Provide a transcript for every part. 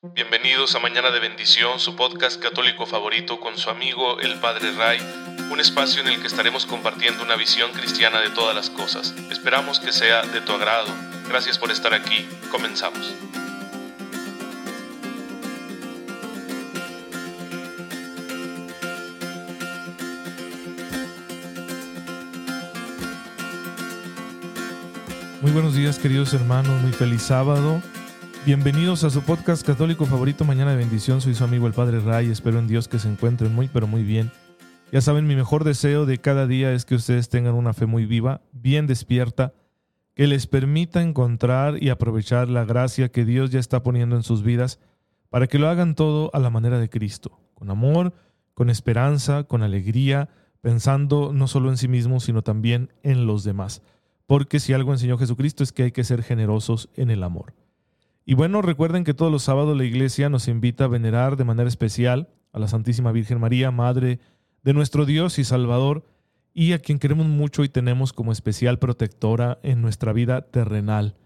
Bienvenidos a Mañana de Bendición, su podcast católico favorito con su amigo el Padre Ray, un espacio en el que estaremos compartiendo una visión cristiana de todas las cosas. Esperamos que sea de tu agrado. Gracias por estar aquí. Comenzamos. Muy buenos días queridos hermanos, muy feliz sábado. Bienvenidos a su podcast católico favorito Mañana de Bendición. Soy su amigo el Padre Ray. Espero en Dios que se encuentren muy pero muy bien. Ya saben, mi mejor deseo de cada día es que ustedes tengan una fe muy viva, bien despierta, que les permita encontrar y aprovechar la gracia que Dios ya está poniendo en sus vidas para que lo hagan todo a la manera de Cristo, con amor, con esperanza, con alegría, pensando no solo en sí mismos, sino también en los demás. Porque si algo enseñó Jesucristo es que hay que ser generosos en el amor. Y bueno, recuerden que todos los sábados la iglesia nos invita a venerar de manera especial a la Santísima Virgen María, Madre de nuestro Dios y Salvador, y a quien queremos mucho y tenemos como especial protectora en nuestra vida terrenal.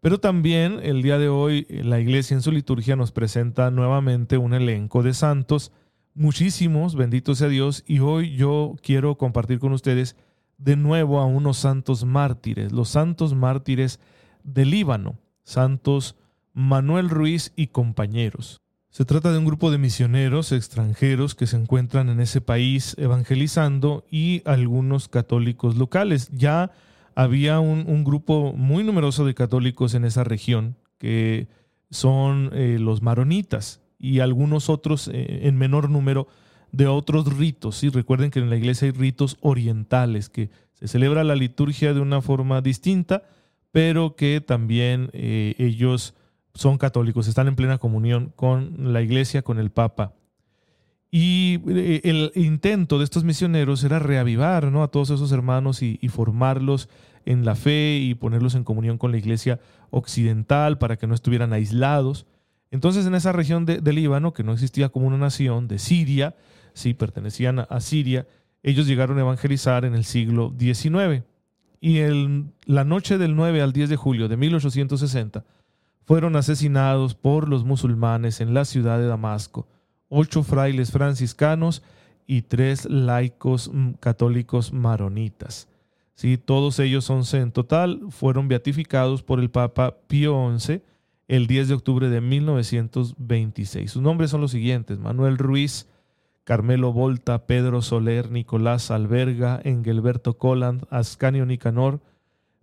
Pero también el día de hoy la iglesia en su liturgia nos presenta nuevamente un elenco de santos, muchísimos, bendito sea Dios, y hoy yo quiero compartir con ustedes de nuevo a unos santos mártires, los santos mártires del Líbano, santos Manuel Ruiz y compañeros. Se trata de un grupo de misioneros extranjeros que se encuentran en ese país evangelizando y algunos católicos locales. Ya había un, grupo muy numeroso de católicos en esa región que son eh, los maronitas y algunos otros eh, en menor número de otros ritos. Y recuerden que en la iglesia hay ritos orientales, que se celebra la liturgia de una forma distinta, pero que también eh, ellos son católicos, están en plena comunión con la iglesia, con el Papa. Y eh, el intento de estos misioneros era reavivar ¿no? a todos esos hermanos y, formarlos en la fe y ponerlos en comunión con la iglesia occidental para que no estuvieran aislados. Entonces en esa región de, Líbano, que no existía como una nación, de Siria, sí, pertenecían a, Siria, ellos llegaron a evangelizar en el siglo XIX. Y el, la noche del 9 al 10 de julio de 1860, fueron asesinados por los musulmanes en la ciudad de Damasco, ocho frailes franciscanos y tres laicos mm, católicos maronitas. Sí, todos ellos, once en total, fueron beatificados por el Papa Pío XI el 10 de octubre de 1926. Sus nombres son los siguientes: Manuel Ruiz, Carmelo Volta, Pedro Soler, Nicolás Alberga, Engelberto Colland, Ascanio Nicanor,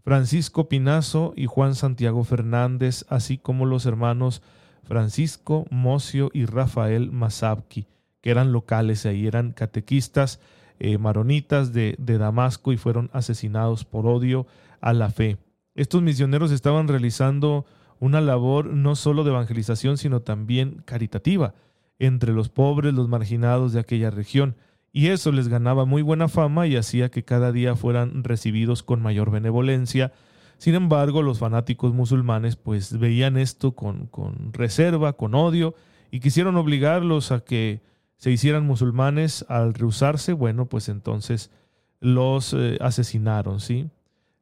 Francisco Pinazo y Juan Santiago Fernández, así como los hermanos Francisco Mocio y Rafael Mazabki, que eran locales ahí, eran catequistas eh, maronitas de, de Damasco y fueron asesinados por odio a la fe. Estos misioneros estaban realizando una labor no solo de evangelización, sino también caritativa entre los pobres, los marginados de aquella región y eso les ganaba muy buena fama y hacía que cada día fueran recibidos con mayor benevolencia. Sin embargo, los fanáticos musulmanes pues veían esto con, con reserva, con odio, y quisieron obligarlos a que se hicieran musulmanes. Al rehusarse, bueno, pues entonces los eh, asesinaron, ¿sí?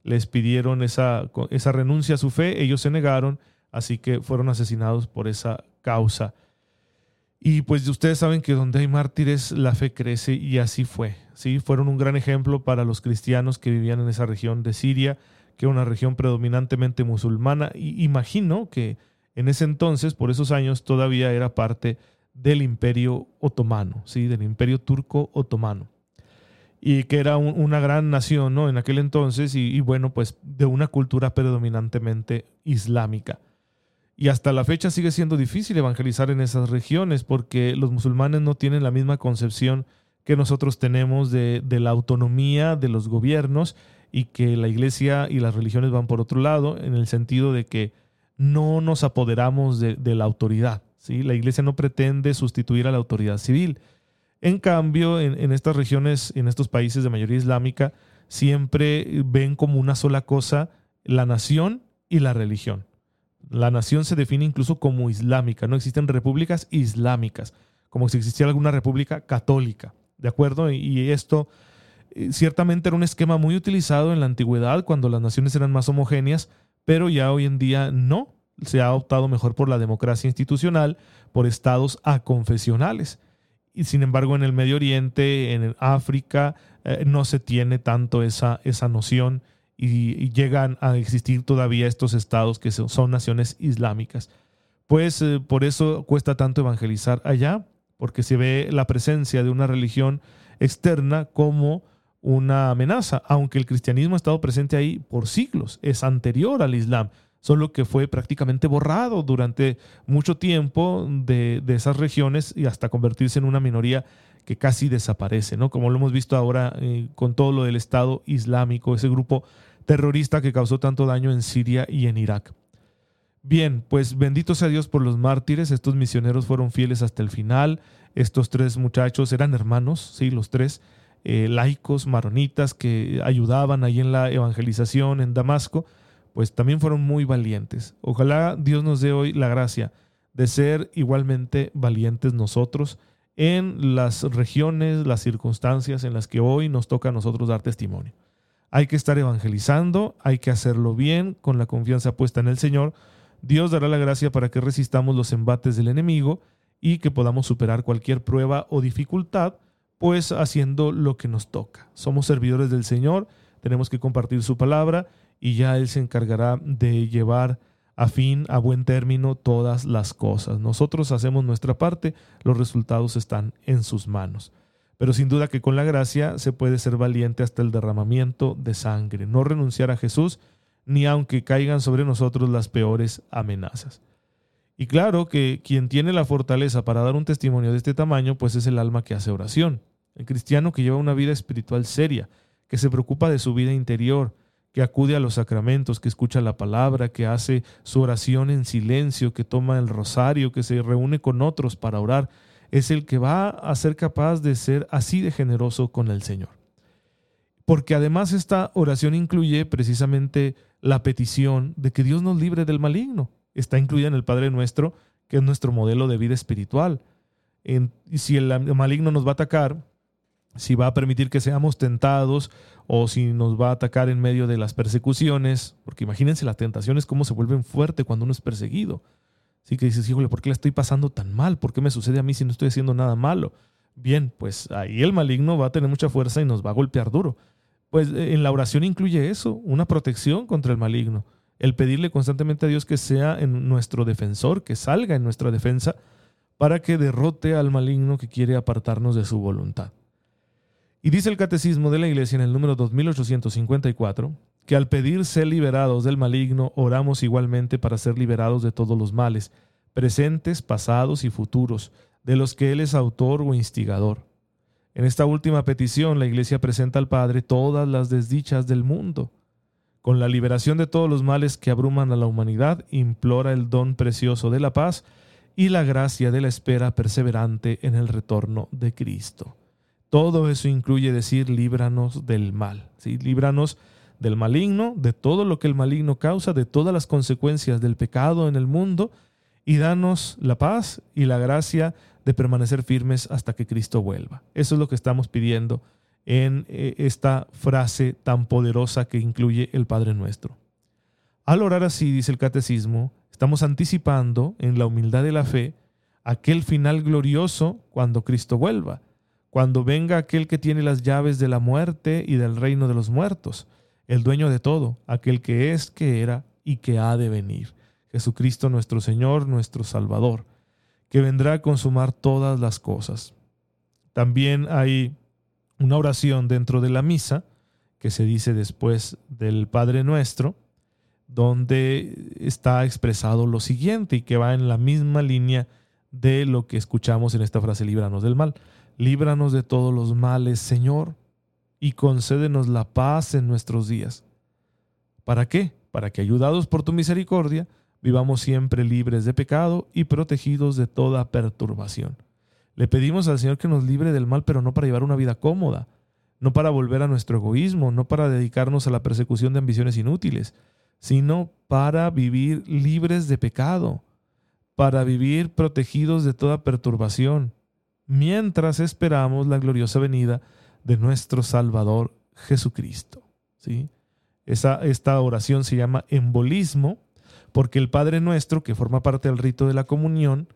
Les pidieron esa, esa renuncia a su fe, ellos se negaron, así que fueron asesinados por esa causa. Y pues ustedes saben que donde hay mártires la fe crece y así fue. ¿sí? Fueron un gran ejemplo para los cristianos que vivían en esa región de Siria, que era una región predominantemente musulmana. Y imagino que en ese entonces, por esos años, todavía era parte del imperio otomano, ¿sí? del imperio turco otomano. Y que era una gran nación ¿no? en aquel entonces y bueno, pues de una cultura predominantemente islámica. Y hasta la fecha sigue siendo difícil evangelizar en esas regiones porque los musulmanes no tienen la misma concepción que nosotros tenemos de, la autonomía de los gobiernos y que la iglesia y las religiones van por otro lado, en el sentido de que no nos apoderamos de, la autoridad. La iglesia no pretende sustituir a la autoridad civil. En cambio, en estas regiones, en estos países de mayoría islámica, siempre ven como una sola cosa la nación y la religión. La nación se define incluso como islámica, no existen repúblicas islámicas, como si existiera alguna república católica, ¿de acuerdo? Y esto eh, ciertamente era un esquema muy utilizado en la antigüedad cuando las naciones eran más homogéneas, pero ya hoy en día no. Se ha optado mejor por la democracia institucional, por estados aconfesionales. Y sin embargo, en el Medio Oriente, en África, eh, no se tiene tanto esa, esa noción y, llegan a existir todavía estos estados que son, naciones islámicas. Pues eh, por eso cuesta tanto evangelizar allá, porque se ve la presencia de una religión externa como una amenaza, aunque el cristianismo ha estado presente ahí por siglos, es anterior al Islam, solo que fue prácticamente borrado durante mucho tiempo de, esas regiones y hasta convertirse en una minoría que casi desaparece, ¿no? Como lo hemos visto ahora eh, con todo lo del Estado Islámico, ese grupo terrorista que causó tanto daño en Siria y en Irak. Bien, pues bendito sea Dios por los mártires, estos misioneros fueron fieles hasta el final, estos tres muchachos eran hermanos, sí, los tres, eh, laicos, maronitas, que ayudaban ahí en la evangelización en Damasco, pues también fueron muy valientes. Ojalá Dios nos dé hoy la gracia de ser igualmente valientes nosotros en las regiones, las circunstancias en las que hoy nos toca a nosotros dar testimonio. Hay que estar evangelizando, hay que hacerlo bien, con la confianza puesta en el Señor. Dios dará la gracia para que resistamos los embates del enemigo y que podamos superar cualquier prueba o dificultad, pues haciendo lo que nos toca. Somos servidores del Señor, tenemos que compartir su palabra y ya Él se encargará de llevar a fin, a buen término, todas las cosas. Nosotros hacemos nuestra parte, los resultados están en sus manos. Pero sin duda que con la gracia se puede ser valiente hasta el derramamiento de sangre, no renunciar a Jesús, ni aunque caigan sobre nosotros las peores amenazas. Y claro que quien tiene la fortaleza para dar un testimonio de este tamaño, pues es el alma que hace oración. El cristiano que lleva una vida espiritual seria, que se preocupa de su vida interior, que acude a los sacramentos, que escucha la palabra, que hace su oración en silencio, que toma el rosario, que se reúne con otros para orar, es el que va a ser capaz de ser así de generoso con el Señor. Porque además esta oración incluye precisamente la petición de que Dios nos libre del maligno. Está incluida en el Padre Nuestro, que es nuestro modelo de vida espiritual. y si el maligno nos va a atacar, si va a permitir que seamos tentados o si nos va a atacar en medio de las persecuciones, porque imagínense las tentaciones cómo se vuelven fuertes cuando uno es perseguido. Así que dices, híjole, ¿por qué la estoy pasando tan mal? ¿Por qué me sucede a mí si no estoy haciendo nada malo? Bien, pues ahí el maligno va a tener mucha fuerza y nos va a golpear duro. Pues eh, en la oración incluye eso, una protección contra el maligno. El pedirle constantemente a Dios que sea en nuestro defensor, que salga en nuestra defensa, para que derrote al maligno que quiere apartarnos de su voluntad. Y dice el Catecismo de la Iglesia en el número 2854 que al pedir ser liberados del maligno, oramos igualmente para ser liberados de todos los males, presentes, pasados y futuros, de los que Él es autor o instigador. En esta última petición, la Iglesia presenta al Padre todas las desdichas del mundo. Con la liberación de todos los males que abruman a la humanidad, implora el don precioso de la paz y la gracia de la espera perseverante en el retorno de Cristo. Todo eso incluye decir líbranos del mal, ¿sí? líbranos del maligno, de todo lo que el maligno causa, de todas las consecuencias del pecado en el mundo, y danos la paz y la gracia de permanecer firmes hasta que Cristo vuelva. Eso es lo que estamos pidiendo en eh, esta frase tan poderosa que incluye el Padre nuestro. Al orar así, dice el catecismo, estamos anticipando en la humildad de la fe aquel final glorioso cuando Cristo vuelva cuando venga aquel que tiene las llaves de la muerte y del reino de los muertos, el dueño de todo, aquel que es, que era y que ha de venir, Jesucristo nuestro Señor, nuestro Salvador, que vendrá a consumar todas las cosas. También hay una oración dentro de la misa, que se dice después del Padre Nuestro, donde está expresado lo siguiente y que va en la misma línea de lo que escuchamos en esta frase, líbranos del mal. Líbranos de todos los males, Señor, y concédenos la paz en nuestros días. ¿Para qué? Para que, ayudados por tu misericordia, vivamos siempre libres de pecado y protegidos de toda perturbación. Le pedimos al Señor que nos libre del mal, pero no para llevar una vida cómoda, no para volver a nuestro egoísmo, no para dedicarnos a la persecución de ambiciones inútiles, sino para vivir libres de pecado, para vivir protegidos de toda perturbación, mientras esperamos la gloriosa venida de nuestro Salvador Jesucristo. ¿sí? Esa, esta oración se llama embolismo porque el Padre Nuestro, que forma parte del rito de la comunión,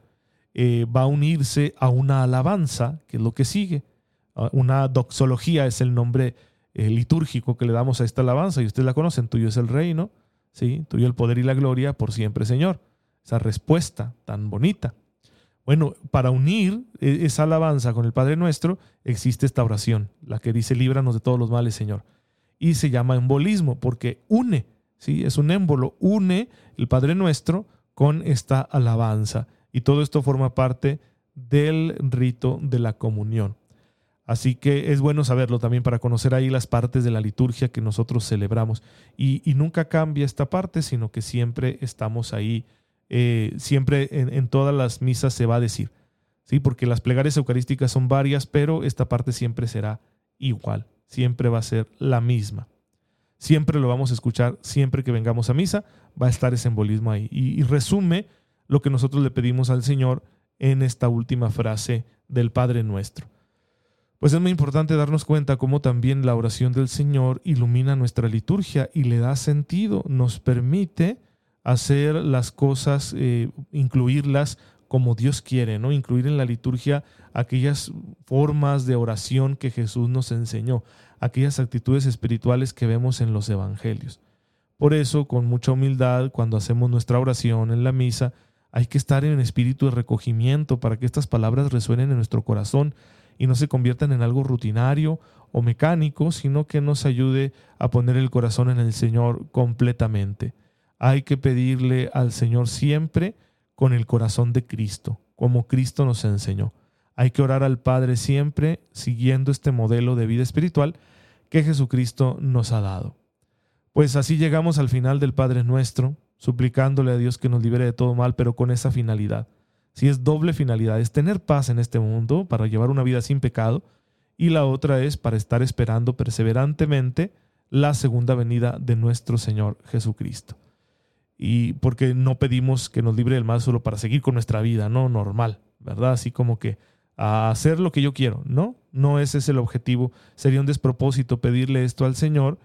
eh, va a unirse a una alabanza, que es lo que sigue. Una doxología es el nombre eh, litúrgico que le damos a esta alabanza, y ustedes la conocen, tuyo es el reino, ¿sí? tuyo el poder y la gloria por siempre, Señor. Esa respuesta tan bonita. Bueno, para unir e, esa alabanza con el Padre Nuestro, existe esta oración, la que dice, líbranos de todos los males, Señor. Y se llama embolismo, porque une, ¿sí? Es un émbolo, une el Padre Nuestro con esta alabanza. Y todo esto forma parte del rito de la comunión. Así que es bueno saberlo también para conocer ahí las partes de la liturgia que nosotros celebramos. Y, y nunca cambia esta parte, sino que siempre estamos ahí eh, siempre en, todas las misas se va a decir, ¿sí? porque las plegarias eucarísticas son varias, pero esta parte siempre será igual, siempre va a ser la misma. Siempre lo vamos a escuchar, siempre que vengamos a misa, va a estar ese embolismo ahí. Y, y resume lo que nosotros le pedimos al Señor en esta última frase del Padre nuestro. Pues es muy importante darnos cuenta cómo también la oración del Señor ilumina nuestra liturgia y le da sentido, nos permite hacer las cosas, eh, incluirlas como Dios quiere, ¿no? Incluir en la liturgia aquellas formas de oración que Jesús nos enseñó, aquellas actitudes espirituales que vemos en los evangelios. Por eso, con mucha humildad, cuando hacemos nuestra oración en la misa, hay que estar en espíritu de recogimiento para que estas palabras resuenen en nuestro corazón y no se conviertan en algo rutinario o mecánico, sino que nos ayude a poner el corazón en el Señor completamente hay que pedirle al Señor siempre con el corazón de Cristo, como Cristo nos enseñó. Hay que orar al Padre siempre siguiendo este modelo de vida espiritual que Jesucristo nos ha dado. Pues así llegamos al final del Padre nuestro, suplicándole a Dios que nos libere de todo mal, pero con esa finalidad. Si es doble finalidad, es tener paz en este mundo para llevar una vida sin pecado, y la otra es para estar esperando perseverantemente la segunda venida de nuestro Señor Jesucristo y porque no pedimos que nos libre del mal solo para seguir con nuestra vida, no normal, ¿verdad? Así como que a hacer lo que yo quiero, ¿no? No ese es el objetivo. Sería un despropósito pedirle esto al Señor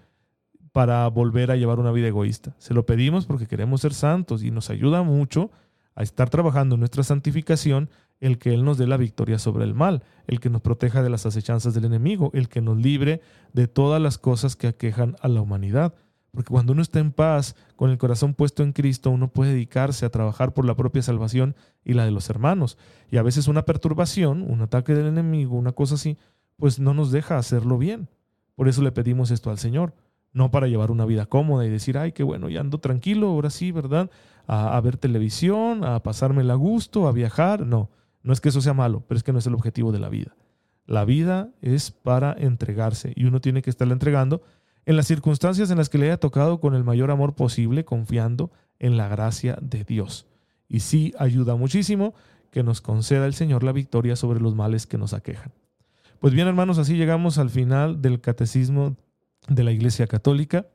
para volver a llevar una vida egoísta. Se lo pedimos porque queremos ser santos y nos ayuda mucho a estar trabajando en nuestra santificación el que Él nos dé la victoria sobre el mal, el que nos proteja de las acechanzas del enemigo, el que nos libre de todas las cosas que aquejan a la humanidad. Porque cuando uno está en paz, con el corazón puesto en Cristo, uno puede dedicarse a trabajar por la propia salvación y la de los hermanos. Y a veces una perturbación, un ataque del enemigo, una cosa así, pues no nos deja hacerlo bien. Por eso le pedimos esto al Señor. No para llevar una vida cómoda y decir, ay, qué bueno, ya ando tranquilo, ahora sí, ¿verdad? A, ver televisión, a pasarme a gusto, a viajar. No, no es que eso sea malo, pero es que no es el objetivo de la vida. La vida es para entregarse y uno tiene que estarla entregando en las circunstancias en las que le haya tocado con el mayor amor posible, confiando en la gracia de Dios. Y sí ayuda muchísimo que nos conceda el Señor la victoria sobre los males que nos aquejan. Pues bien, hermanos, así llegamos al final del catecismo de la Iglesia Católica.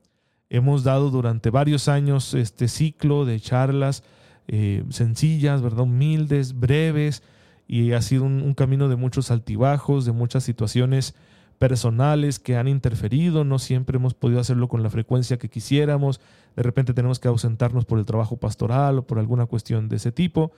Hemos dado durante varios años este ciclo de charlas eh, sencillas, ¿verdad? Humildes, breves, y ha sido un camino de muchos altibajos, de muchas situaciones personales que han interferido, no siempre hemos podido hacerlo con la frecuencia que quisiéramos, de repente tenemos que ausentarnos por el trabajo pastoral o por alguna cuestión de ese tipo.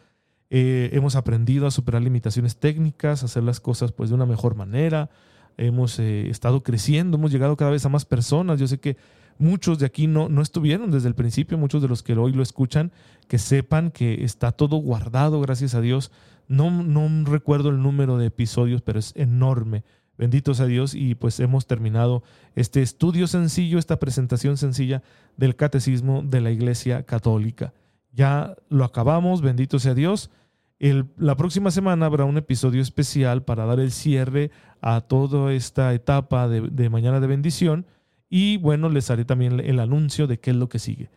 Eh, hemos aprendido a superar limitaciones técnicas, a hacer las cosas pues de una mejor manera, hemos eh, estado creciendo, hemos llegado cada vez a más personas, yo sé que muchos de aquí no, no estuvieron desde el principio, muchos de los que hoy lo escuchan, que sepan que está todo guardado, gracias a Dios. No, no recuerdo el número de episodios, pero es enorme Bendito sea Dios y pues hemos terminado este estudio sencillo, esta presentación sencilla del catecismo de la Iglesia Católica. Ya lo acabamos, bendito sea Dios. la próxima semana habrá un episodio especial para dar el cierre a toda esta etapa de, de Mañana de Bendición y bueno, les haré también el anuncio de qué es lo que sigue.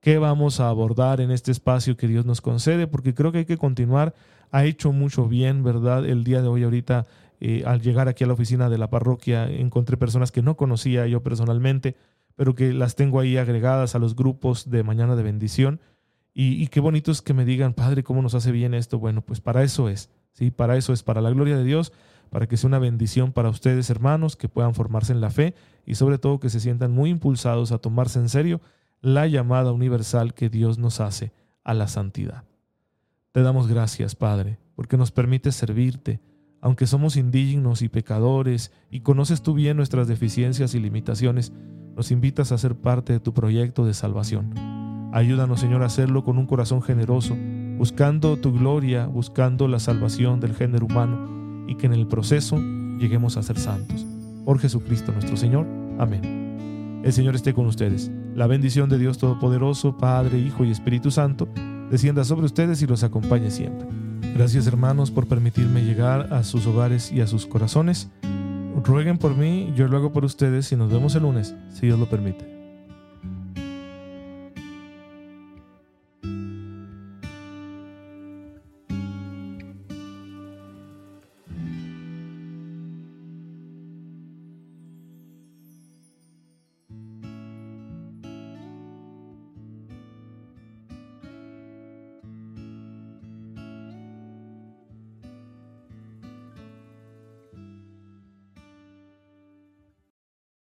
¿Qué vamos a abordar en este espacio que Dios nos concede? Porque creo que hay que continuar. Ha hecho mucho bien, ¿verdad? El día de hoy ahorita eh, al llegar aquí a la oficina de la parroquia encontré personas que no conocía yo personalmente, pero que las tengo ahí agregadas a los grupos de Mañana de Bendición. Y, qué bonito es que me digan, Padre, ¿cómo nos hace bien esto? Bueno, pues para eso es, ¿sí? Para eso es, para la gloria de Dios, para que sea una bendición para ustedes, hermanos, que puedan formarse en la fe y sobre todo que se sientan muy impulsados a tomarse en serio la llamada universal que Dios nos hace a la santidad. Te damos gracias, Padre, porque nos permites servirte, aunque somos indignos y pecadores, y conoces tú bien nuestras deficiencias y limitaciones, nos invitas a ser parte de tu proyecto de salvación. Ayúdanos, Señor, a hacerlo con un corazón generoso, buscando tu gloria, buscando la salvación del género humano, y que en el proceso lleguemos a ser santos. Por Jesucristo nuestro Señor. Amén. El Señor esté con ustedes. La bendición de Dios Todopoderoso, Padre, Hijo y Espíritu Santo, descienda sobre ustedes y los acompañe siempre. Gracias hermanos por permitirme llegar a sus hogares y a sus corazones. Rueguen por mí, yo lo hago por ustedes y nos vemos el lunes, si Dios lo permite.